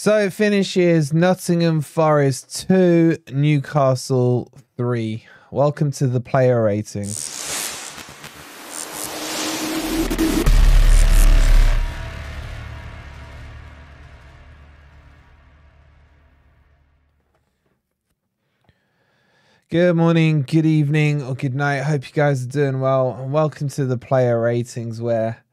So it finishes Nottingham Forest 2, Newcastle 3. Welcome to the player rating. Good morning, good evening, or good night. Hope you guys are doing well. And welcome to the player ratings where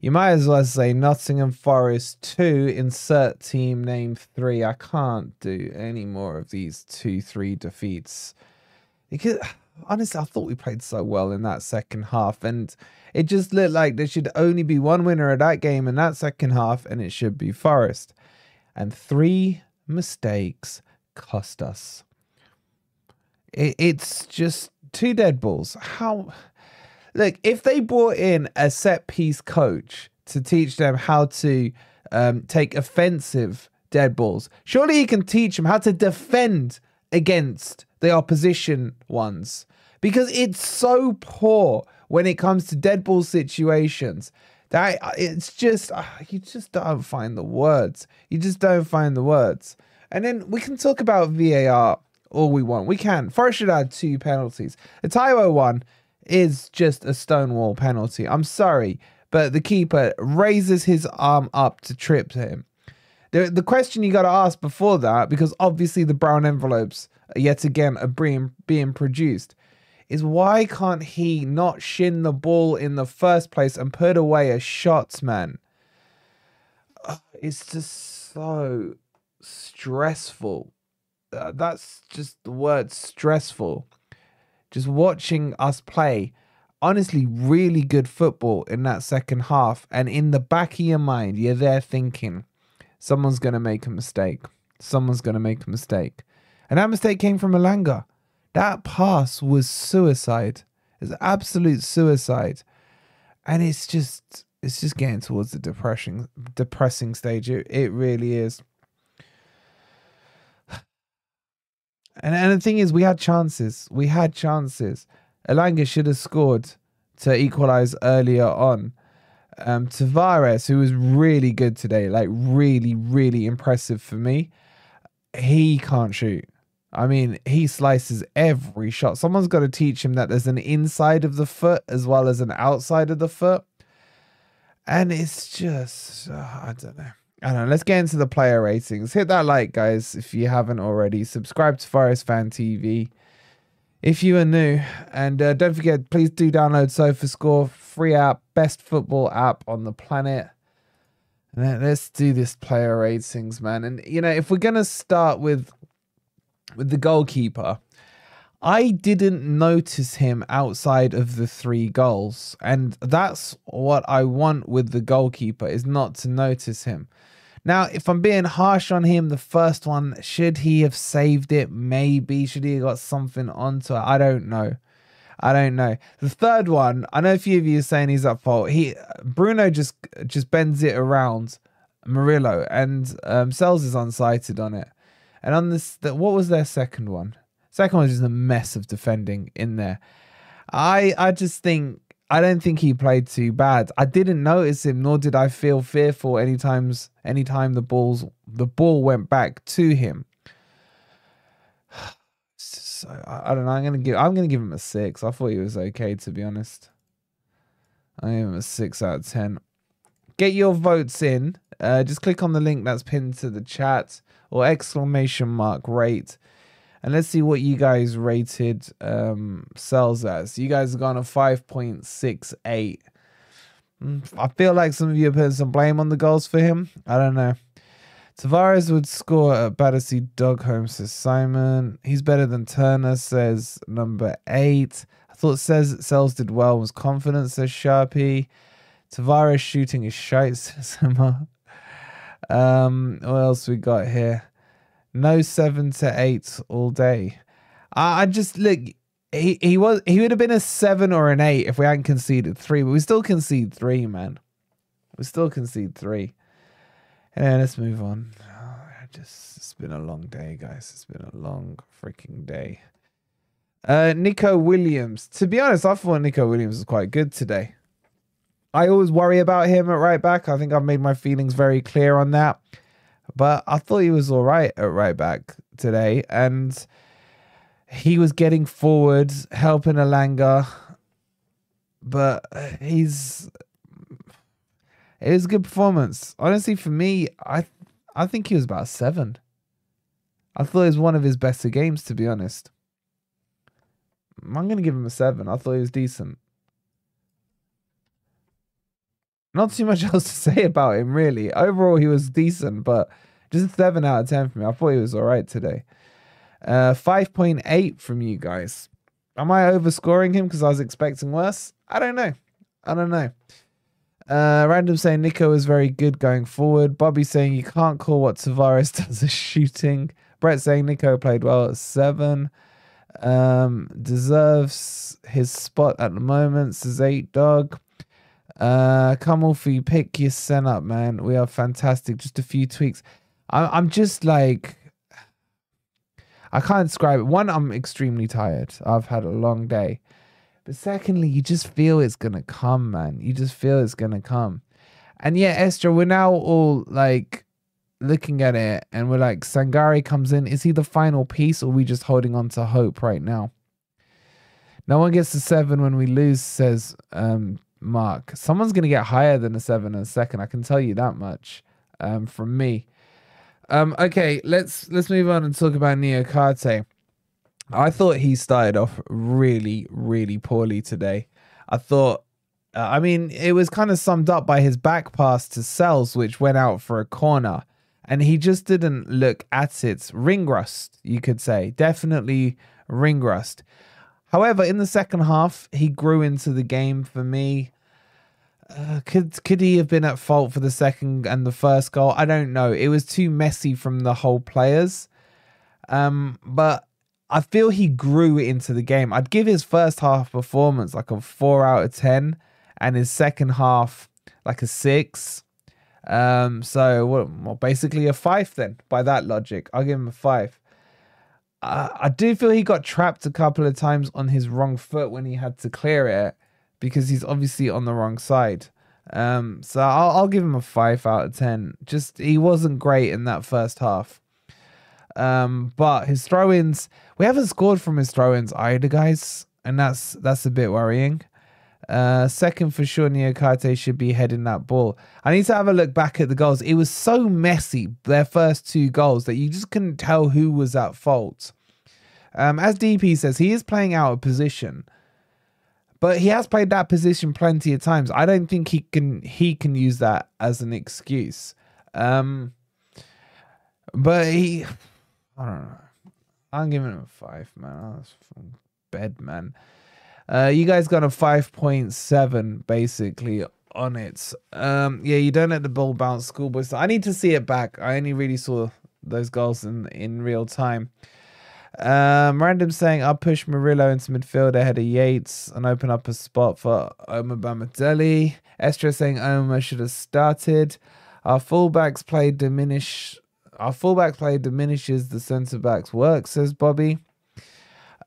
you might as well say Nottingham Forest 2, insert team name 3. I can't do any more of these 2 3 defeats. Because honestly, I thought we played so well in that second half, and it just looked like there should only be one winner of that game in that second half, and it should be Forest. And three mistakes cost us. It, it's just two dead balls. How look if they brought in a set piece coach to teach them how to um, take offensive dead balls, surely he can teach them how to defend against the opposition ones. Because it's so poor when it comes to dead ball situations that it's just uh, you just don't find the words. You just don't find the words. And then we can talk about VAR all we want. We can. Forest should add two penalties. The Taiwo one is just a stonewall penalty. I'm sorry, but the keeper raises his arm up to trip him. The, the question you got to ask before that, because obviously the brown envelopes yet again are being, being produced, is why can't he not shin the ball in the first place and put away a shots man? It's just so stressful. Uh, that's just the word stressful just watching us play honestly really good football in that second half. And in the back of your mind, you're there thinking, someone's going to make a mistake. Someone's going to make a mistake. And that mistake came from Elanga. That pass was suicide. It's absolute suicide. And it's just it's just getting towards the depressing depressing stage. It, it really is. And, and the thing is, we had chances. We had chances. Elanga should have scored to equalize earlier on. Um, Tavares, who was really good today, like really, really impressive for me, he can't shoot. I mean, he slices every shot. Someone's got to teach him that there's an inside of the foot as well as an outside of the foot. And it's just, uh, I don't know. I don't know. Let's get into the player ratings. Hit that like, guys, if you haven't already. Subscribe to Forest Fan TV if you are new. And uh, don't forget, please do download SofaScore, free app, best football app on the planet. And let's do this player ratings, man. And you know, if we're gonna start with with the goalkeeper, I didn't notice him outside of the three goals. And that's what I want with the goalkeeper is not to notice him. Now, if I'm being harsh on him, the first one, should he have saved it? Maybe. Should he have got something onto it? I don't know. I don't know. The third one, I know a few of you are saying he's at fault. He Bruno just just bends it around Murillo, and um, Sels is unsighted on it. And on this, the, what was their second one? Second one was just a mess of defending in there. I I just think I don't think he played too bad. I didn't notice him, nor did I feel fearful any times anytime the balls the ball went back to him. So I, I, don't know. I'm gonna give I'm gonna give him a six. I thought he was okay to be honest. I give him a six out of ten. Get your votes in. Uh, just click on the link that's pinned to the chat or exclamation mark rate. And let's see what you guys rated um, Sels as. You guys have gone a 5.68. Mm, I feel like some of you are putting some blame on the goals for him. I don't know. Tavares would score at Battersea Dog Home, says Simon. He's better than Turner, says number eight. I thought says Sels did well, was confident, says Sharpie. Tavares shooting his shite, says Emma. Um, what else we got here? No seven to eight all day. I, I just look. He he was he would have been a seven or an eight if we hadn't conceded three, but we still concede three, man. We still concede three. And let's move on. Oh, just it's been a long day, guys. It's been a long freaking day. Uh, Nico Williams. To be honest, I thought Nico Williams was quite good today. I always worry about him at right back. I think I've made my feelings very clear on that. But I thought he was all right at right back today. And he was getting forward, helping Elanga. But he's. It was a good performance. Honestly, for me, I I think he was about seven. I thought it was one of his better games, to be honest. I'm going to give him a seven. I thought he was decent. Not too much else to say about him, really. Overall, he was decent, but just a 7 out of 10 for me. I thought he was all right today. Uh, 5.8 from you guys. Am I overscoring him because I was expecting worse? I don't know. I don't know. Uh, Random saying Nico is very good going forward. Bobby saying you can't call what Tavares does a shooting. Brett saying Nico played well at seven. Um, deserves his spot at the moment, says eight dog. Uh, come off you pick your sen up, man. We are fantastic. Just a few tweaks. I, I'm just like, I can't describe it. One, I'm extremely tired. I've had a long day. But secondly, you just feel it's gonna come, man. You just feel it's gonna come. And yeah, Esther, we're now all like looking at it and we're like, Sangare comes in. Is he the final piece or we just holding on to hope right now? No one gets to seven when we lose, says um, Mark. Someone's gonna get higher than a seven in a second. I can tell you that much. Um, from me. Um, okay, let's let's move on and talk about Niakhaté. I thought he started off really, really poorly today. I thought, uh, I mean, it was kind of summed up by his back pass to Sels, which went out for a corner, and he just didn't look at it. Ring rust, you could say, definitely ring rust. However, in the second half, he grew into the game for me. Uh, could could he have been at fault for the second and the first goal? I don't know. It was too messy from the whole players. Um, but I feel he grew into the game. I'd give his first half performance like a four out of ten, and his second half like a six. Um, so well, basically a five then. By that logic, I'll give him a five. Uh, I do feel he got trapped a couple of times on his wrong foot when he had to clear it because he's obviously on the wrong side. Um, so I'll, I'll give him a five out of ten. Just he wasn't great in that first half. Um, but his throw-ins, we haven't scored from his throw-ins either, guys, and that's that's a bit worrying. Uh, second for sure, Niakhaté should be heading that ball. I need to have a look back at the goals. It was so messy, their first two goals, that you just couldn't tell who was at fault. Um, as DP says, he is playing out of position. But he has played that position plenty of times. I don't think he can he can use that as an excuse. Um, but he, I don't know. I'm giving him a five, man. That's from bed, man. Uh, you guys got a five point seven basically on it. Um, yeah, you don't let the ball bounce, schoolboys. I need to see it back. I only really saw those goals in in real time. Um, random saying I'll push Murillo into midfield ahead of Yates and open up a spot for Omar Bamadelli. Estra saying Omar should have started. Our fullbacks play diminish. Our fullback play diminishes the centre backs' work, says Bobby.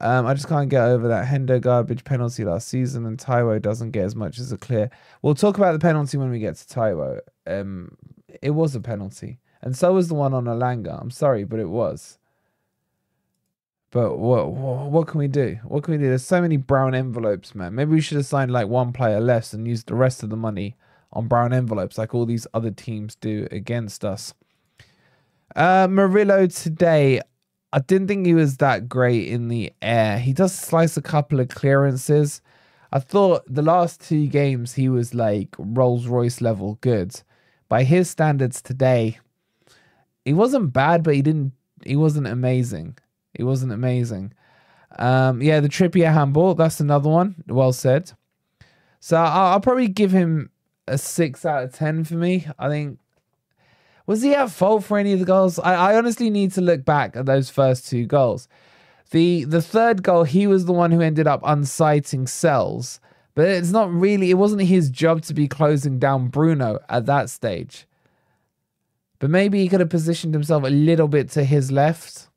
Um, I just can't get over that Hendo garbage penalty last season, and Taiwo doesn't get as much as a clear. We'll talk about the penalty when we get to Taiwo. Um, it was a penalty, and so was the one on Elanga. I'm sorry, but it was. But what, what what can we do? What can we do? There's so many brown envelopes, man. Maybe we should have signed like one player less and used the rest of the money on brown envelopes, like all these other teams do against us. Uh, Murillo today, I didn't think he was that great in the air. He does slice a couple of clearances. I thought the last two games he was like Rolls Royce level good. By his standards today, he wasn't bad, but he didn't. He wasn't amazing. He wasn't amazing. Um, yeah, the Trippier handball. That's another one. Well said. So I'll, I'll probably give him a six out of ten for me. I think. Was he at fault for any of the goals? I, I honestly need to look back at those first two goals. The the third goal, he was the one who ended up unsighting Sels. But it's not really, it wasn't his job to be closing down Bruno at that stage. But maybe he could have positioned himself a little bit to his left.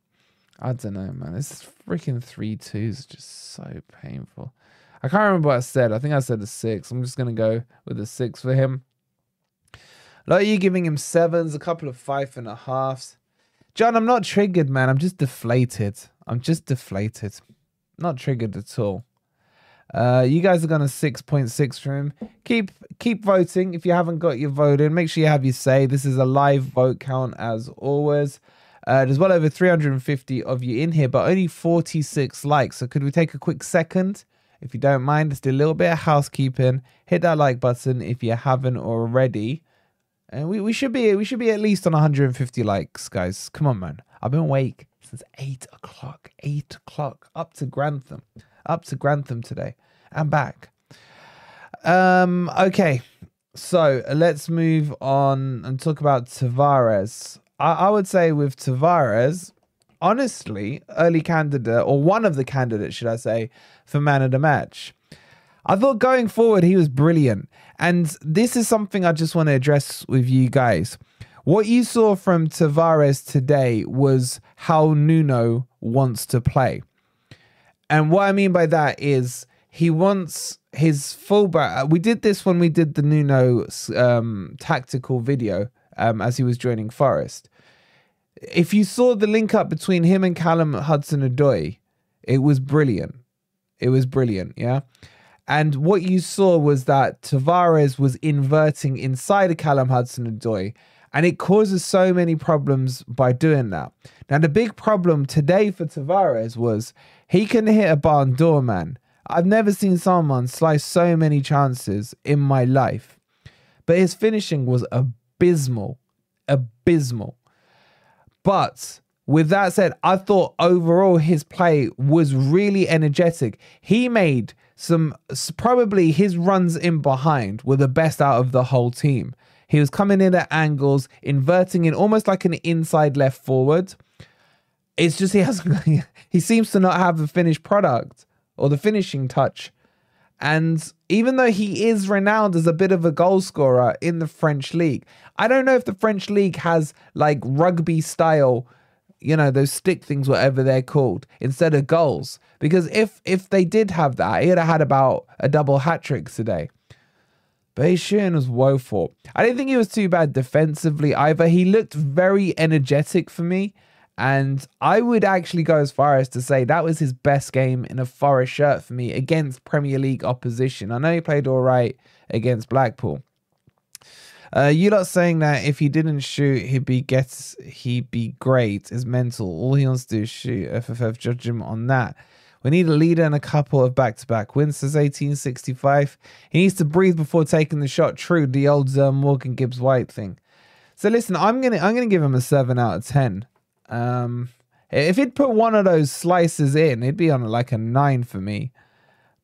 I don't know, man. This freaking 3 2 is just so painful. I can't remember what I said. I think I said a six. I'm just going to go with a six for him. Of you giving him sevens, a couple of five and a halves. John, I'm not triggered, man. I'm just deflated. I'm just deflated. Not triggered at all. Uh, you guys are gonna 6.6 for him. Keep keep voting if you haven't got your vote in. Make sure you have your say. This is a live vote count as always. Uh, there's well over 350 of you in here, but only 46 likes. So could we take a quick second? If you don't mind, just do a little bit of housekeeping. Hit that like button if you haven't already. And we, we should be we should be at least on 150 likes, guys. Come on, man. I've been awake since eight o'clock. Eight o'clock. Up to Grantham. Up to Grantham today. And back. Um, okay. So let's move on and talk about Tavares. I, I would say with Tavares, honestly, early candidate, or one of the candidates, should I say, for man of the match. I thought going forward, he was brilliant. And this is something I just want to address with you guys. What you saw from Tavares today was how Nuno wants to play. And what I mean by that is he wants his fullback. We did this when we did the Nuno um, tactical video um, as he was joining Forest. If you saw the link up between him and Callum Hudson Odoi, it was brilliant. It was brilliant, yeah. And what you saw was that Tavares was inverting inside of Callum Hudson Odoi, and it causes so many problems by doing that. Now, the big problem today for Tavares was he can hit a barn door, man. I've never seen someone slice so many chances in my life. But his finishing was abysmal. Abysmal. But with that said, I thought overall his play was really energetic. He made some, probably his runs in behind were the best out of the whole team. He was coming in at angles, inverting in almost like an inside left forward. It's just he has he seems to not have the finished product or the finishing touch. And even though he is renowned as a bit of a goal scorer in the French league, I don't know if the French league has like rugby style, you know, those stick things, whatever they're called, instead of goals. Because if if they did have that, he'd have had about a double hat trick today. But his shooting was woeful. I didn't think he was too bad defensively either. He looked very energetic for me. And I would actually go as far as to say that was his best game in a Forest shirt for me against Premier League opposition. I know he played all right against Blackpool. Uh, you lot saying that if he didn't shoot, he'd be gets he'd be great is mental. All he wants to do is shoot. FFF judge him on that. We need a leader and a couple of back-to-back wins Says 1865. He needs to breathe before taking the shot. True, the old uh, Morgan Gibbs White thing. So listen, I'm gonna I'm gonna give him a seven out of ten. Um, if he'd put one of those slices in, it'd be on like a nine for me.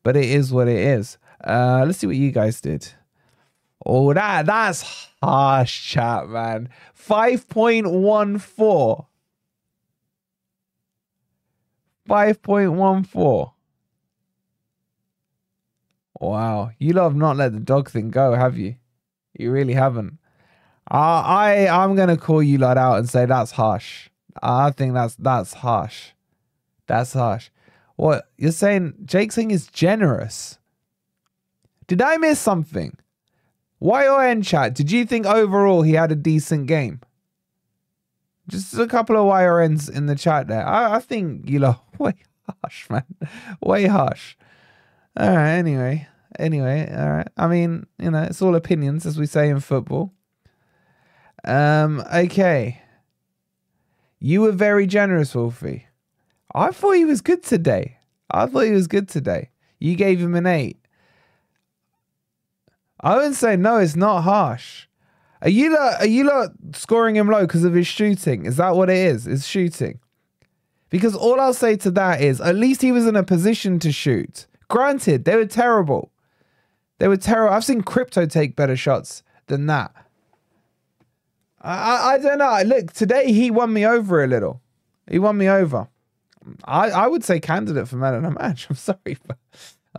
But it is what it is. Uh, let's see what you guys did. Oh, that that's harsh, chat, man. Five point one four. 5.14. Wow. You lot have not let the dog thing go, have you? You really haven't. Uh, I I'm gonna call you lot out and say that's harsh. I think that's that's harsh. That's harsh. What you're saying? Jake Singh is generous. Did I miss something? YON chat. Did you think overall he had a decent game? Just a couple of YRNs in the chat there. I, I think you lot way harsh, man. Way harsh. All right. Anyway, anyway. All right. I mean, you know, it's all opinions, as we say in football. Um. Okay. You were very generous, Wolfie. I thought he was good today. I thought he was good today. You gave him an eight. I wouldn't say no. It's not harsh. Are you lot, are you lot scoring him low because of his shooting? Is that what it is? Is shooting? Because all I'll say to that is at least he was in a position to shoot. Granted, they were terrible. They were terrible. I've seen Crypto take better shots than that. I, I, I don't know. Look, today he won me over a little. He won me over. I, I would say candidate for man of the match. I'm sorry, but,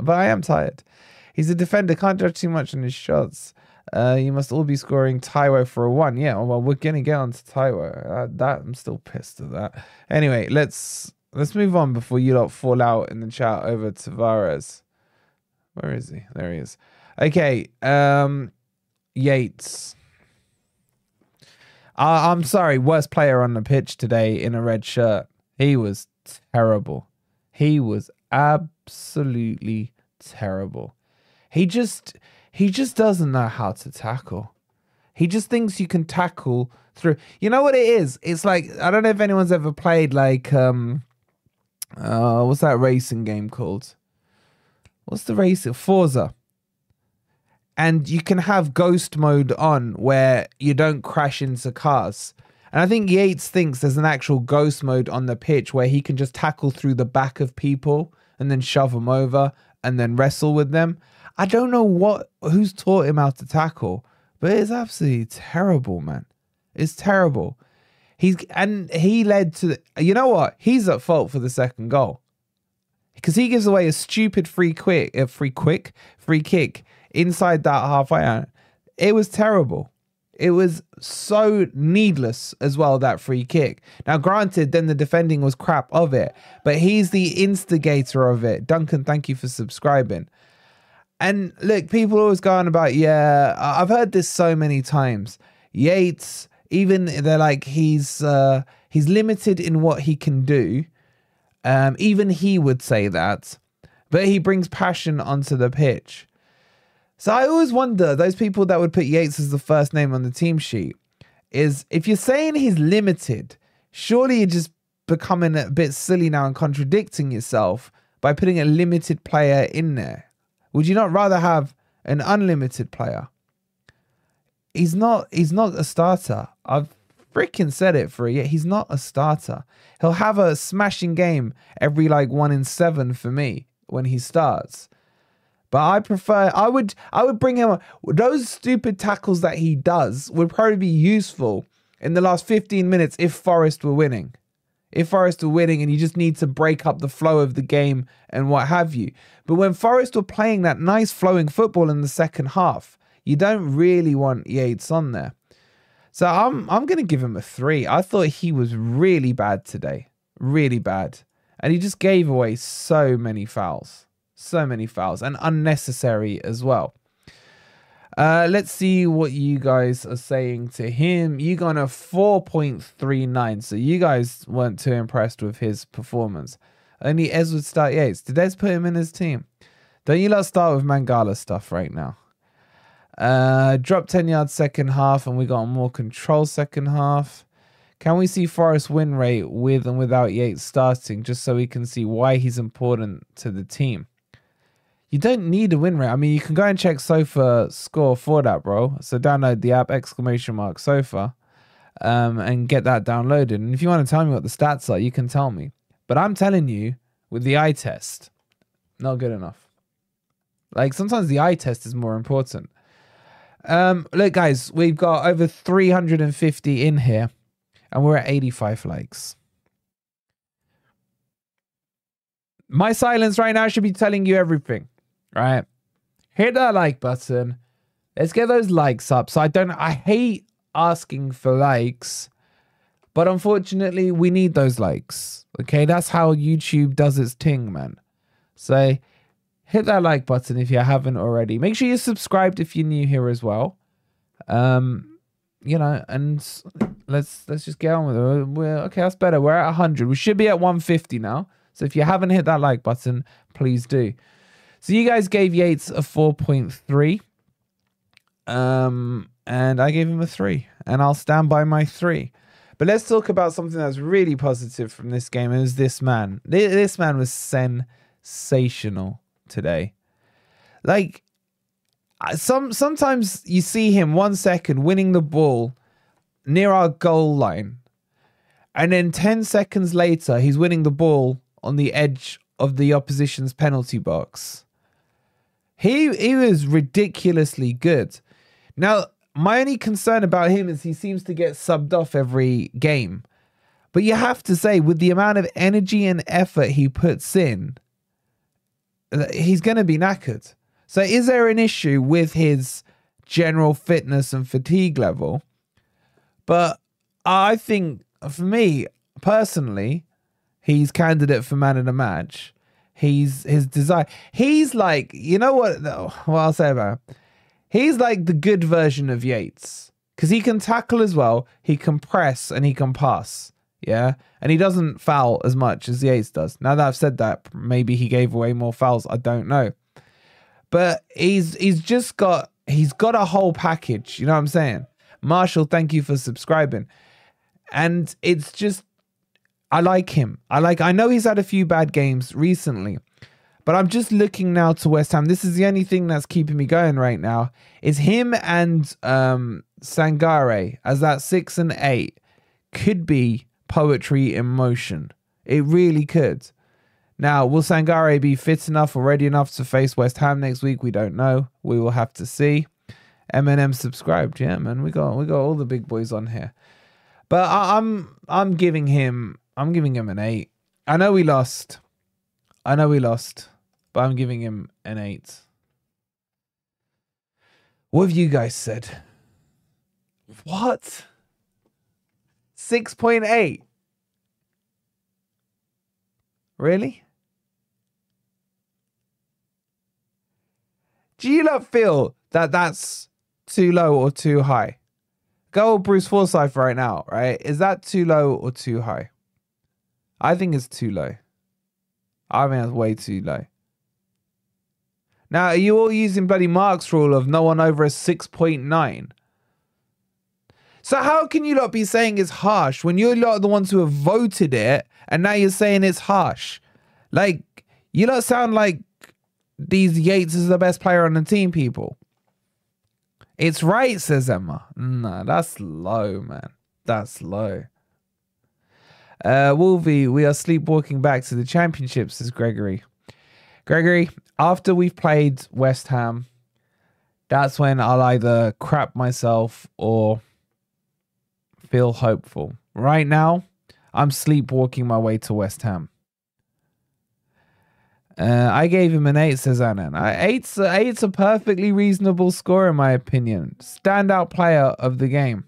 but I am tired. He's a defender. Can't judge too much on his shots. Uh, you must all be scoring Taiwo for a one. Yeah, well, we're gonna get on to Taiwo. Uh, that I'm still pissed at that. Anyway, let's let's move on before you lot fall out in the chat over Tavares. Where is he? There he is. Okay, um, Yates. Uh, I'm sorry, worst player on the pitch today in a red shirt. He was terrible. He was absolutely terrible. He just he just doesn't know how to tackle. He just thinks you can tackle through. You know what it is? It's like I don't know if anyone's ever played like um uh what's that racing game called? What's the race? Forza. And you can have ghost mode on where you don't crash into cars. And I think Yates thinks there's an actual ghost mode on the pitch where he can just tackle through the back of people and then shove them over and then wrestle with them. I don't know what who's taught him how to tackle, but it's absolutely terrible, man. It's terrible. He's and he led to the, you know what? He's at fault for the second goal because he gives away a stupid free quick, a free quick, free kick inside that halfway out. It was terrible. It was so needless as well, that free kick. Now, granted, then the defending was crap of it, but he's the instigator of it. Duncan, thank you for subscribing. And look, people always going about, yeah, I've heard this so many times. Yates, even they're like he's uh he's limited in what he can do. Um, even he would say that, but he brings passion onto the pitch. So I always wonder those people that would put Yates as the first name on the team sheet is if you're saying he's limited, surely you're just becoming a bit silly now and contradicting yourself by putting a limited player in there. Would you not rather have an unlimited player? He's not he's not a starter. I've freaking said it for a year. He's not a starter. He'll have a smashing game every like one in seven for me when he starts. But I prefer I would I would bring him those stupid tackles that he does would probably be useful in the last 15 minutes if Forest were winning if Forest were winning and you just need to break up the flow of the game and what have you. But when Forest were playing that nice flowing football in the second half, you don't really want Yates on there. So I'm I'm gonna give him a three. I thought he was really bad today. Really bad. And he just gave away so many fouls. So many fouls and unnecessary as well. Uh, let's see what you guys are saying to him. You got a 4.39, so you guys weren't too impressed with his performance. Only Ez would start Yates. Did Ez put him in his team? Don't you let start with Mangala stuff right now. Uh, drop 10 yards second half, and we got more control second half. Can we see Forest win rate with and without Yates starting, just so we can see why he's important to the team? You don't need a win rate. I mean, you can go and check Sofa score for that, bro. So download the app exclamation mark Sofa, um, and get that downloaded. And if you want to tell me what the stats are, you can tell me. But I'm telling you, with the eye test, not good enough. Like sometimes the eye test is more important. Um, look, guys, we've got over 350 in here, and we're at 85 likes. my silence right now should be telling you everything, right? Hit that like button. Let's get those likes up. So I don't, I hate asking for likes, but unfortunately, we need those likes. Okay, that's how YouTube does its thing, man. So hit that like button if you haven't already. Make sure you're subscribed if you're new here as well. Um, you know, and let's let's just get on with it. We're okay. That's better. We're at 100. We should be at 150 now. So if you haven't hit that like button, please do. So you guys gave Yates a 4.3. Um, and I gave him a three, and I'll stand by my three. But let's talk about something that's really positive from this game. It was this man. This man was sensational today. Like some sometimes you see him one second winning the ball near our goal line, and then ten seconds later he's winning the ball on the edge of the opposition's penalty box. He he was ridiculously good. Now, my only concern about him is he seems to get subbed off every game. But you have to say, with the amount of energy and effort he puts in, uh, he's going to be knackered. So, is there an issue with his general fitness and fatigue level? But I think, for me personally, he's candidate for man of the match. He's his desire. He's like, you know what? What I'll say about him He's like the good version of Yates because he can tackle as well, he can press, and he can pass. Yeah. And he doesn't foul as much as Yates does. Now that I've said that, maybe he gave away more fouls. I don't know. But he's he's just got he's got a whole package. You know what I'm saying? Marshall, thank you for subscribing. And it's just I like him. I like I know he's had a few bad games recently, but I'm just looking now to West Ham. This is the only thing that's keeping me going right now. Is him and um, Sangare as that six and eight could be poetry in motion. It really could. Now, will Sangare be fit enough or ready enough to face West Ham next week? We don't know. We will have to see. Eminem subscribed, yeah, man. We got we got all the big boys on here, but I, I'm I'm giving him I'm giving him an eight. I know we lost. I know we lost but I'm giving him an 8. What have you guys said? What? 6.8? Really? Do you not feel that that's too low or too high? Go Bruce Forsyth right now, right? Is that too low or too high? I think it's too low. I think that's way too low. Now, are you all using bloody Mark's rule of no one over a 6.9? So how can you not be saying it's harsh when you're lot the ones who have voted it and now you're saying it's harsh? Like, you don't sound like these Yates is the best player on the team, people. It's right, says Emma. No, that's low, man. That's low. Uh, Wolvie, we are sleepwalking back to the championship, says Gregory. Gregory, after we've played West Ham, that's when I'll either crap myself or feel hopeful. Right now, I'm sleepwalking my way to West Ham. Uh, I gave him an eight, says Annan. Eight's, eight's a perfectly reasonable score, in my opinion. Standout player of the game.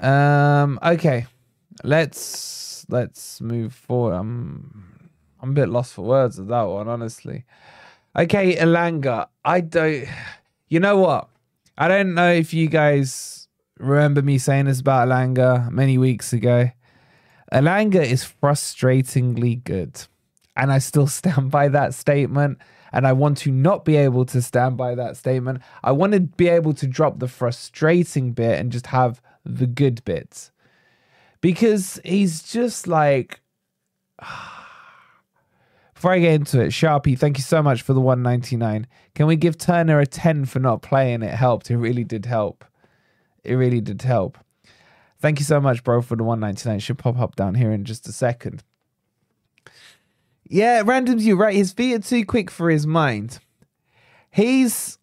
Um. Okay, let's let's move forward. I'm I'm a bit lost for words of that one, honestly. Okay, Elanga. I don't. You know what? I don't know if you guys remember me saying this about Elanga many weeks ago. Elanga is frustratingly good. And I still stand by that statement. And I want to not be able to stand by that statement. I want to be able to drop the frustrating bit and just have the good bits. Because he's just like. Before I get into it, Sharpie, thank you so much for the 199. Can we give Turner a 10 for not playing? It helped. It really did help. It really did help. Thank you so much, bro, for the 199. It should pop up down here in just a second. Yeah, randoms you right. His feet are too quick for his mind. He's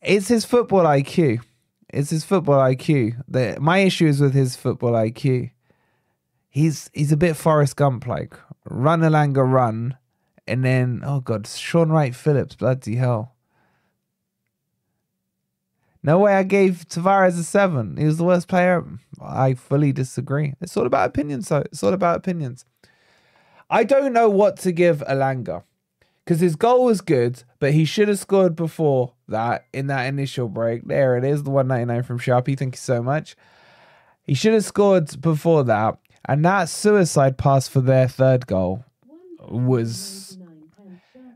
it's his football IQ. It's his football IQ. The, my issue is with his football IQ. He's he's a bit Forrest Gump like. Run Elanga run. And then oh god, Shaun Wright-Phillips, bloody hell. No way I gave Tavares a seven. He was the worst player. I fully disagree. It's all about opinions, though. It's all about opinions. I don't know what to give Elanga. because his goal was good, but he should have scored before that in that initial break. There it is, the 199 from Sharpie. Thank you so much. He should have scored before that, and that suicide pass for their third goal was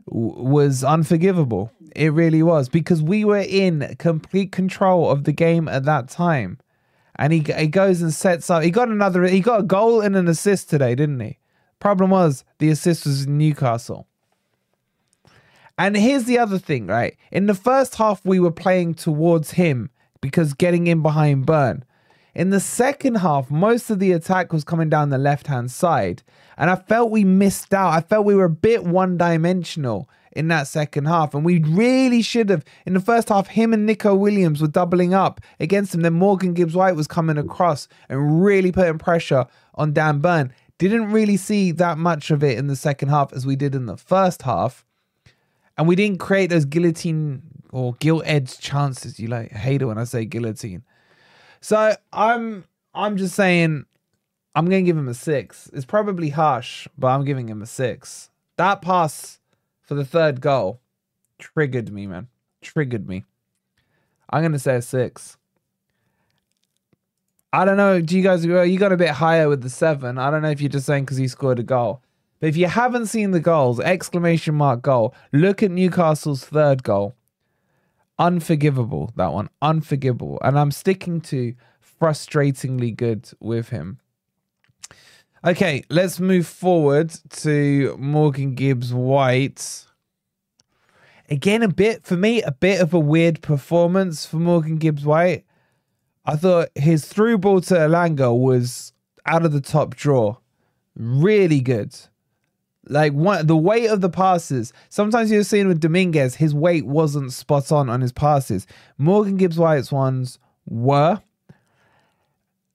was unforgivable. It really was because we were in complete control of the game at that time. And he, he goes and sets up. He got another. He got a goal and an assist today, didn't he? Problem was the assist was Newcastle. And here's the other thing, right? In the first half, we were playing towards him because getting in behind Burn. In the second half, most of the attack was coming down the left hand side. And I felt we missed out. I felt we were a bit one dimensional in that second half. And we really should have. In the first half, him and Nico Williams were doubling up against him. Then Morgan Gibbs White was coming across and really putting pressure on Dan Burn. Didn't really see that much of it in the second half as we did in the first half. And we didn't create those guillotine or gilt edge chances. You like hate it when I say guillotine. So I'm I'm just saying I'm gonna give him a six. It's probably harsh, but I'm giving him a six. That pass for the third goal triggered me, man. Triggered me. I'm gonna say a six. I don't know. Do you guys? You got a bit higher with the seven. I don't know if you're just saying because he scored a goal. But if you haven't seen the goals, exclamation mark goal. Look at Newcastle's third goal. Unforgivable. That one, unforgivable. And I'm sticking to frustratingly good with him. Okay, let's move forward to Morgan Gibbs White. Again, a bit for me, a bit of a weird performance for Morgan Gibbs White. I thought his through ball to Elanga was out of the top draw. Really good. Like one the weight of the passes. Sometimes you're seeing with Dominguez, his weight wasn't spot on on his passes. Morgan Gibbs White's ones were.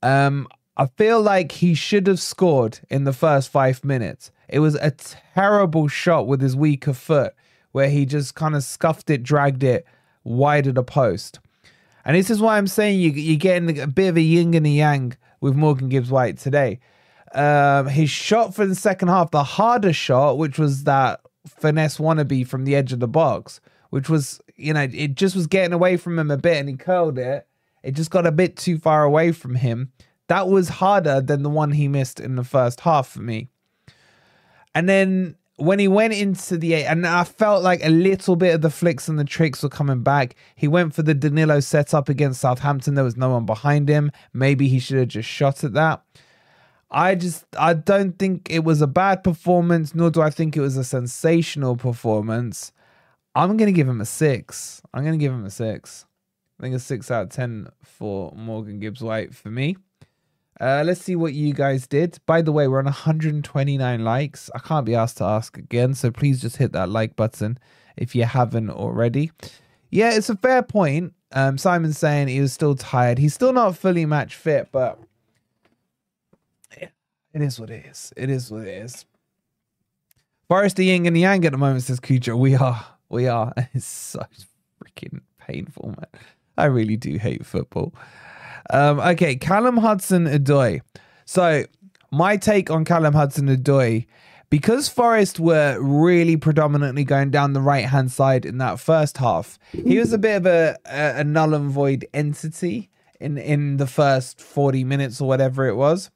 Um, I feel like he should have scored in the first five minutes. It was a terrible shot with his weaker foot where he just kind of scuffed it, dragged it wide of the post. And this is why I'm saying you, you're getting a bit of a yin and a yang with Morgan Gibbs White today. Um, his shot for the second half, the harder shot, which was that finesse wannabe from the edge of the box, which was, you know, it just was getting away from him a bit and he curled it. It just got a bit too far away from him. That was harder than the one he missed in the first half for me. And then when he went into the eight, and I felt like a little bit of the flicks and the tricks were coming back. He went for the Danilo setup against Southampton. There was no one behind him. Maybe he should have just shot at that. I just I don't think it was a bad performance, nor do I think it was a sensational performance. I'm gonna give him a six. I'm gonna give him a six. I think a six out of ten for Morgan Gibbs White for me. Uh, let's see what you guys did. By the way, we're on 129 likes. I can't be asked to ask again, so please just hit that like button if you haven't already. Yeah, it's a fair point. Um, Simon's saying he was still tired. He's still not fully match fit, but it is what it is. It is what it is. Forest the Yin and the Yang at the moment, says Kucha. We are. We are. It's so freaking painful, man. I really do hate football. Um, okay, Callum Hudson Odoi. So my take on Callum Hudson Odoi, because Forest were really predominantly going down the right hand side in that first half, he was a bit of a, a, a null and void entity in in the first 40 minutes or whatever it was.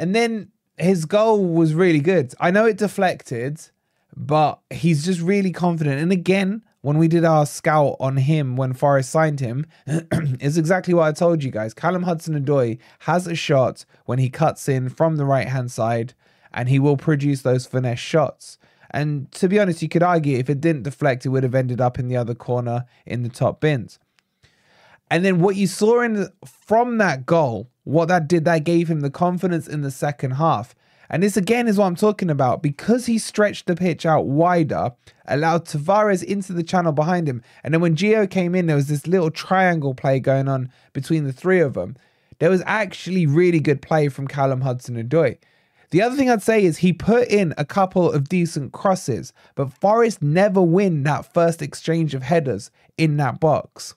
And then his goal was really good. I know it deflected, but he's just really confident. And again, when we did our scout on him when Forest signed him, is exactly what I told you guys. Callum Hudson Odoi has a shot when he cuts in from the right hand side, and he will produce those finesse shots. And to be honest, you could argue if it didn't deflect, it would have ended up in the other corner in the top bins. And then what you saw in the, from that goal, what that did, that gave him the confidence in the second half. And this again is what I'm talking about. Because he stretched the pitch out wider, allowed Tavares into the channel behind him. And then when Gio came in, there was this little triangle play going on between the three of them. there was actually really good play from Callum Hudson-Odoi. The other thing I'd say is he put in a couple of decent crosses, but Forest never win that first exchange of headers in that box.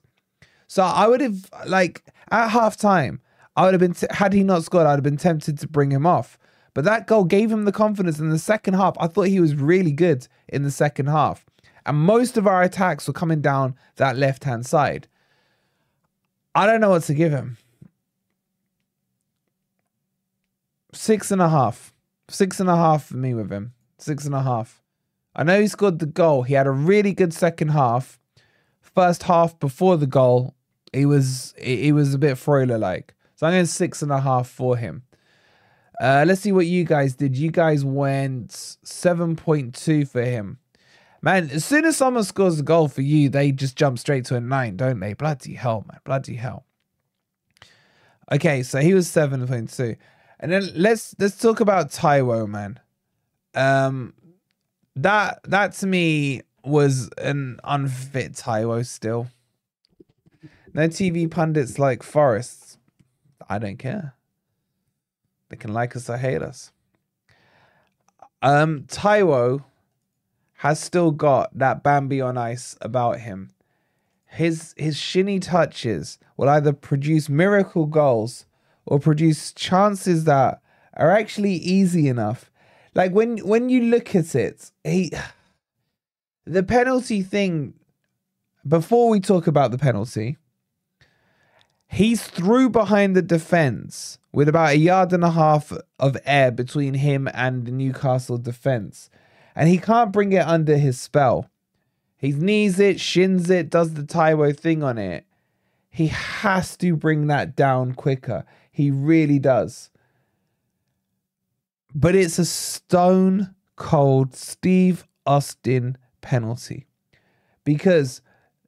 So I would have like at half time, I would have been t- had he not scored, I'd have been tempted to bring him off. But that goal gave him the confidence in the second half. I thought he was really good in the second half. And most of our attacks were coming down that left hand side. I don't know what to give him. Six and a half. Six and a half for me with him. Six and a half. I know he scored the goal. He had a really good second half. First half before the goal, he was he was a bit Froiler like. So I'm going six and a half for him. Uh, let's see what you guys did. You guys went 7.2 for him. Man, as soon as someone scores a goal for you, they just jump straight to a nine, don't they? Bloody hell, man. Bloody hell. Okay, so he was 7.2. And then let's let's talk about Taiwo, man. Um that that to me was an unfit Taiwo still. No TV pundits like Forests. I don't care. They can like us or hate us. Um Taiwo has still got that Bambi on ice about him. His his shinny touches will either produce miracle goals or produce chances that are actually easy enough. Like when when you look at it, he the penalty thing before we talk about the penalty, he's through behind the defense with about a yard and a half of air between him and the Newcastle defense. And he can't bring it under his spell. He knees it, shins it, does the Taiwo thing on it. He has to bring that down quicker. He really does. But it's a stone cold Steve Austin penalty because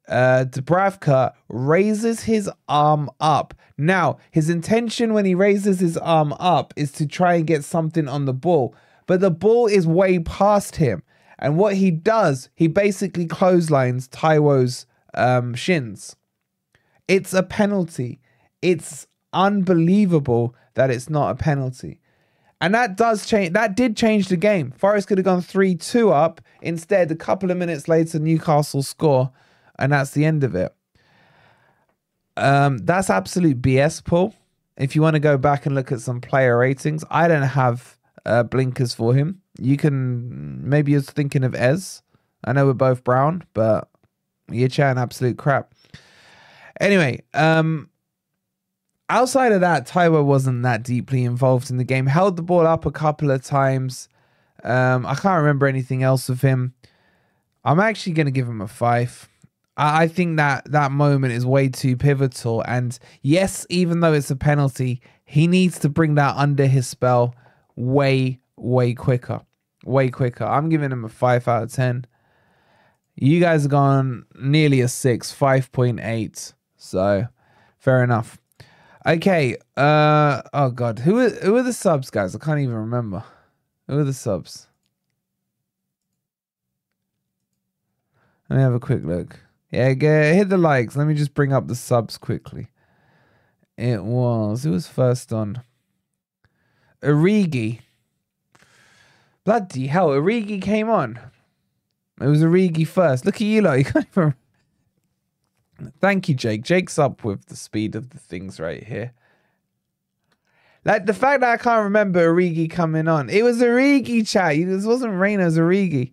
uh, Dubravka raises his arm up. Now, his intention when he raises his arm up is to try and get something on the ball, but the ball is way past him. And what he does, he basically clotheslines Taiwo's um, shins. It's a penalty. It's unbelievable that it's not a penalty. And that does change. That did change the game. Forest could have gone 3 2 up. Instead, a couple of minutes later, Newcastle score. And that's the end of it. Um, that's absolute BS, Paul. If you want to go back and look at some player ratings, I don't have uh, blinkers for him. You can maybe you're thinking of Ez. I know we're both brown, but you're chatting absolute crap. Anyway, um, outside of that, Taiwo wasn't that deeply involved in the game. Held the ball up a couple of times. Um, I can't remember anything else of him. I'm actually going to give him a five. I, think that that moment is way too pivotal. And yes, even though it's a penalty, he needs to bring that under his spell way, way quicker. Way quicker. I'm giving him a five out of 10. You guys have gone nearly a six, 5.8. So fair enough. Okay. Uh oh god. Who are who are the subs, guys? I can't even remember. Who are the subs? Let me have a quick look. Yeah, get, hit the likes. Let me just bring up the subs quickly. It was who was first on? Origi. Bloody hell, Origi came on. It was Origi first. Look at you lot. You can't even Thank you, Jake. Jake's up with the speed of the things right here. Like the fact that I can't remember Origi coming on. It was Origi chat. This wasn't Reyna, it was Origi.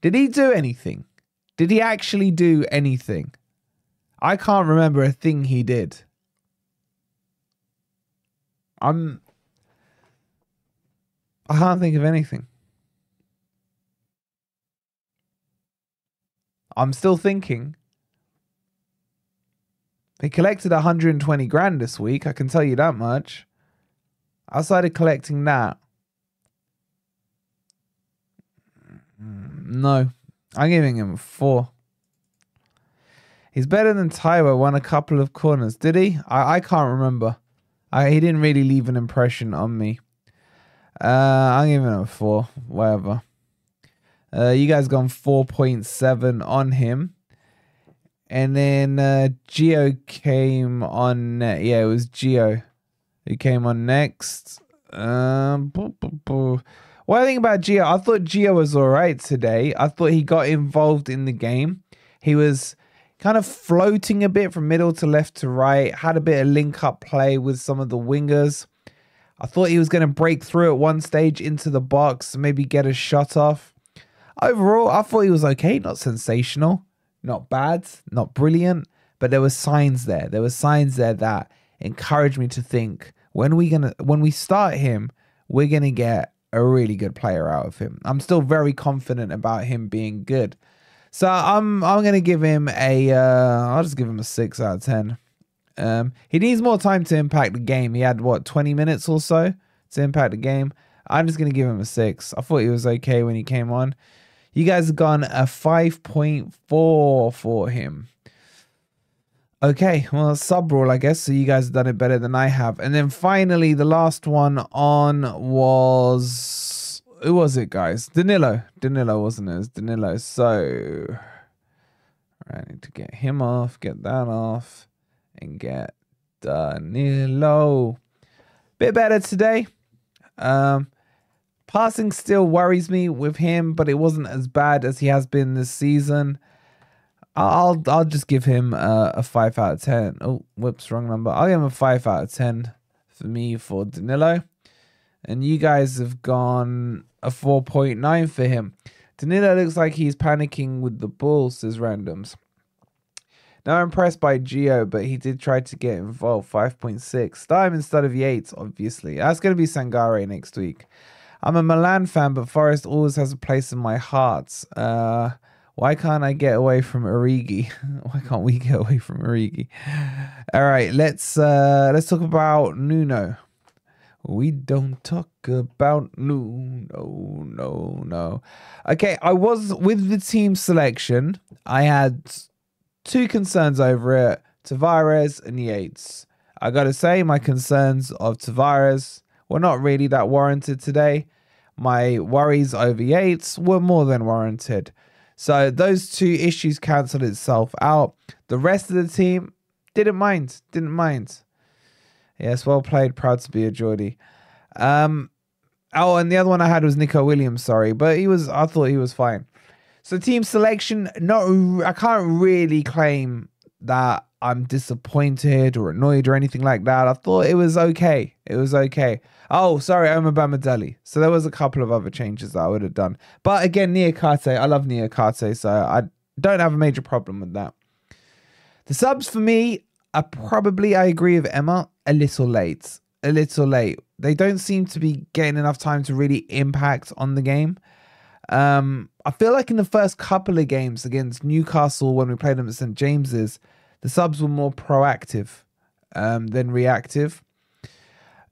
Did he do anything? Did he actually do anything? I can't remember a thing he did. I'm I can't think of anything. I'm still thinking. They collected 120 grand this week, I can tell you that much. Outside of collecting that, no, I'm giving him a four. He's better than Taiwo, won a couple of corners. Did he? I, I can't remember. I, he didn't really leave an impression on me. Uh, I'm giving him a four, whatever. Uh, you guys gone 4.7 on him. And then uh, Gio came on. Ne- yeah, it was Gio who came on next. Um, boo, boo, boo. What I think about Gio, I thought Gio was all right today. I thought he got involved in the game. He was kind of floating a bit from middle to left to right, had a bit of link up play with some of the wingers. I thought he was going to break through at one stage into the box, maybe get a shot off. Overall, I thought he was okay, not sensational, not bad, not brilliant, but there were signs there. There were signs there that encouraged me to think when we gonna when we start him, we're gonna get a really good player out of him. I'm still very confident about him being good. So I'm I'm gonna give him a uh, I'll just give him a six out of ten. Um, he needs more time to impact the game. He had what 20 minutes or so to impact the game. I'm just gonna give him a six. I thought he was okay when he came on. You guys have gone a 5.4 for him. Okay, well, sub rule, I guess. So you guys have done it better than I have. And then finally, the last one on was who was it, guys? Danilo. Danilo, wasn't it? It was Danilo. So I need to get him off, get that off, and get Danilo. Bit better today. Um, passing still worries me with him, but it wasn't as bad as he has been this season. I'll I'll just give him a, a five out of ten. Oh, whoops, wrong number. I'll give him a five out of ten for me for Danilo, and you guys have gone a four point nine for him. Danilo looks like he's panicking with the ball, says randoms. Now I'm impressed by Gio, but he did try to get involved. 5.6. Start him instead of Yates, obviously. That's going to be Sangare next week. I'm a Milan fan, but Forest always has a place in my heart. Uh, why can't I get away from Origi? Why can't we get away from Origi? All right, let's uh let's talk about Nuno. We don't talk about Nuno, no, no. Okay, I was with the team selection. I had two concerns over it: Tavares and Yates. I gotta say, my concerns of Tavares were not really that warranted today. My worries over Yates were more than warranted. So those two issues cancelled itself out. The rest of the team didn't mind. Didn't mind. Yes, well played. Proud to be a Geordie. Um, oh, and the other one I had was Neco Williams. Sorry, but he was. I thought he was fine. So team selection. Not. I can't really claim that I'm disappointed or annoyed or anything like that. I thought it was okay. It was okay. Oh, sorry, Omar Bamadeli. So there was a couple of other changes that I would have done. But again, Niakhaté, I love Niakhaté, so I don't have a major problem with that. The subs for me are probably, I agree with Emma, a little late. A little late. They don't seem to be getting enough time to really impact on the game. Um, I feel like in the first couple of games against Newcastle when we played them at St James's, the subs were more proactive um, than reactive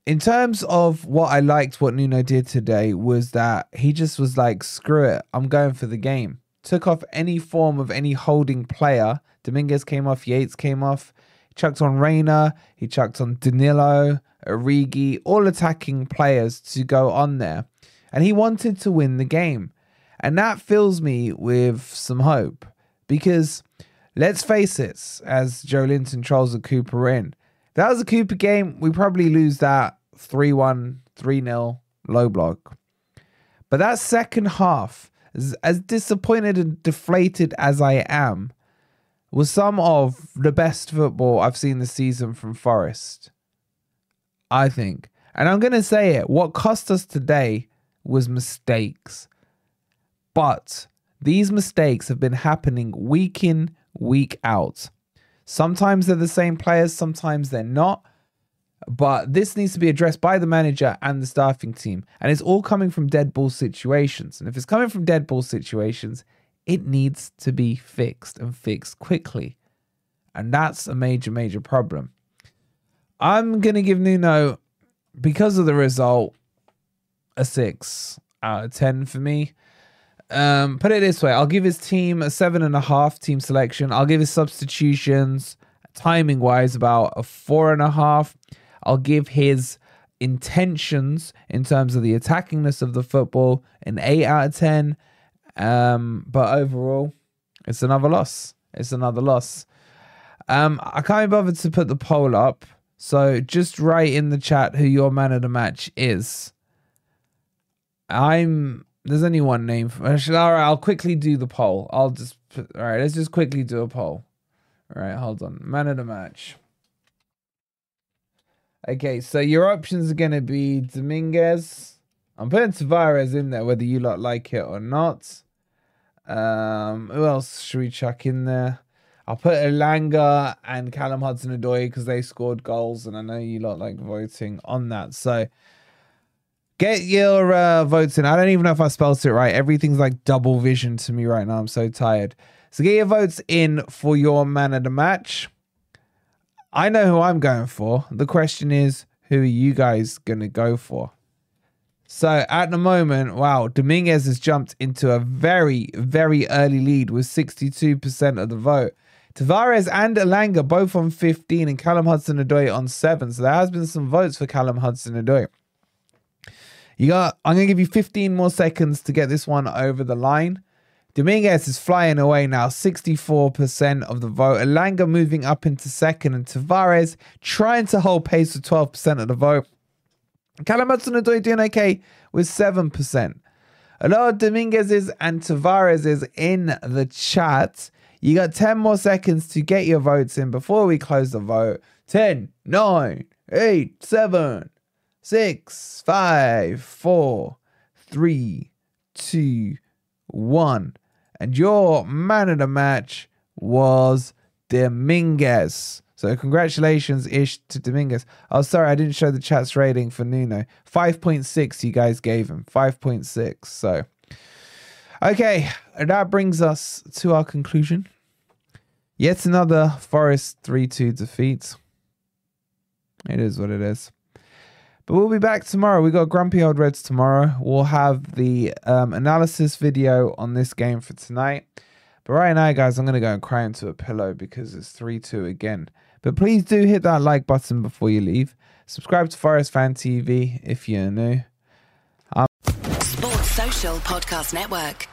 in terms of what I liked, what Nuno did today was that he just was like, screw it, I'm going for the game. Took off any form of any holding player. Dominguez came off, Yates came off. Chucked on Reyna, he chucked on Danilo, Origi, all attacking players to go on there. And he wanted to win the game. And that fills me with some hope because let's face it, as Joe Linton trolls the Cooper in, that was a Cooper game. We probably lose that 3 1, 3 0, low block. But that second half, as, as disappointed and deflated as I am, was some of the best football I've seen this season from Forest. I think. And I'm going to say it. What cost us today was mistakes. But these mistakes have been happening week in, week out. Sometimes they're the same players, sometimes they're not. But this needs to be addressed by the manager and the staffing team. And it's all coming from dead ball situations. And if it's coming from dead ball situations, it needs to be fixed and fixed quickly. And that's a major, major problem. I'm going to give Nuno, because of the result, a six out of 10 for me. Um, put it this way I'll give his team a seven and a half team selection. I'll give his substitutions, timing wise, about a four and a half. I'll give his intentions in terms of the attackingness of the football an 8 out of 10 um but overall it's another loss It's another loss. Um, I can't be bothered to put the poll up. So just write in the chat who your man of the match is. I'm there's only one name. For, all right, I'll quickly do the poll. I'll just put, all right. Let's just quickly do a poll. All right, hold on. Man of the match. Okay, so your options are gonna be Dominguez. I'm putting Tavares in there, whether you lot like it or not. Um, who else should we chuck in there? I'll put Elanga and Callum Hudson-Odoi because they scored goals, and I know you lot like voting on that. So get your uh, votes in. I don't even know if I spelled it right. Everything's like double vision to me right now. I'm so tired. So get your votes in for your man of the match. I know who I'm going for. The question is, who are you guys going to go for? So at the moment, wow, Dominguez has jumped into a very, very early lead with 62% of the vote. Tavares and Elanga both on 15 and Callum Hudson-Odoi on 7. So there has been some votes for Callum Hudson-Odoi. You got I'm going to give you 15 more seconds to get this one over the line. Dominguez is flying away now, 64% of the vote. Elanga moving up into second and Tavares trying to hold pace with 12% of the vote. Callum Hudson-Odoi doing okay with 7%. A lot of Dominguez's and Tavares's in the chat. You got 10 more seconds to get your votes in before we close the vote. 10, 9, 8, 7, 6, 5, 4, 3, 2, 1. And your man of the match was Dominguez. So congratulations, Ish, to Dominguez. Oh, sorry, I didn't show the chat's rating for Nuno. 5.6 you guys gave him. 5.6. So, okay, that brings us to our conclusion. Yet another Forest 3-2 defeat. It is what it is. But we'll be back tomorrow. We got Grumpy Old Reds tomorrow. We'll have the um, analysis video on this game for tonight. But right now, guys, I'm going to go and cry into a pillow because it's 3 2 again. But please do hit that like button before you leave. Subscribe to Forest Fan TV if you're new. Sports Social Podcast Network.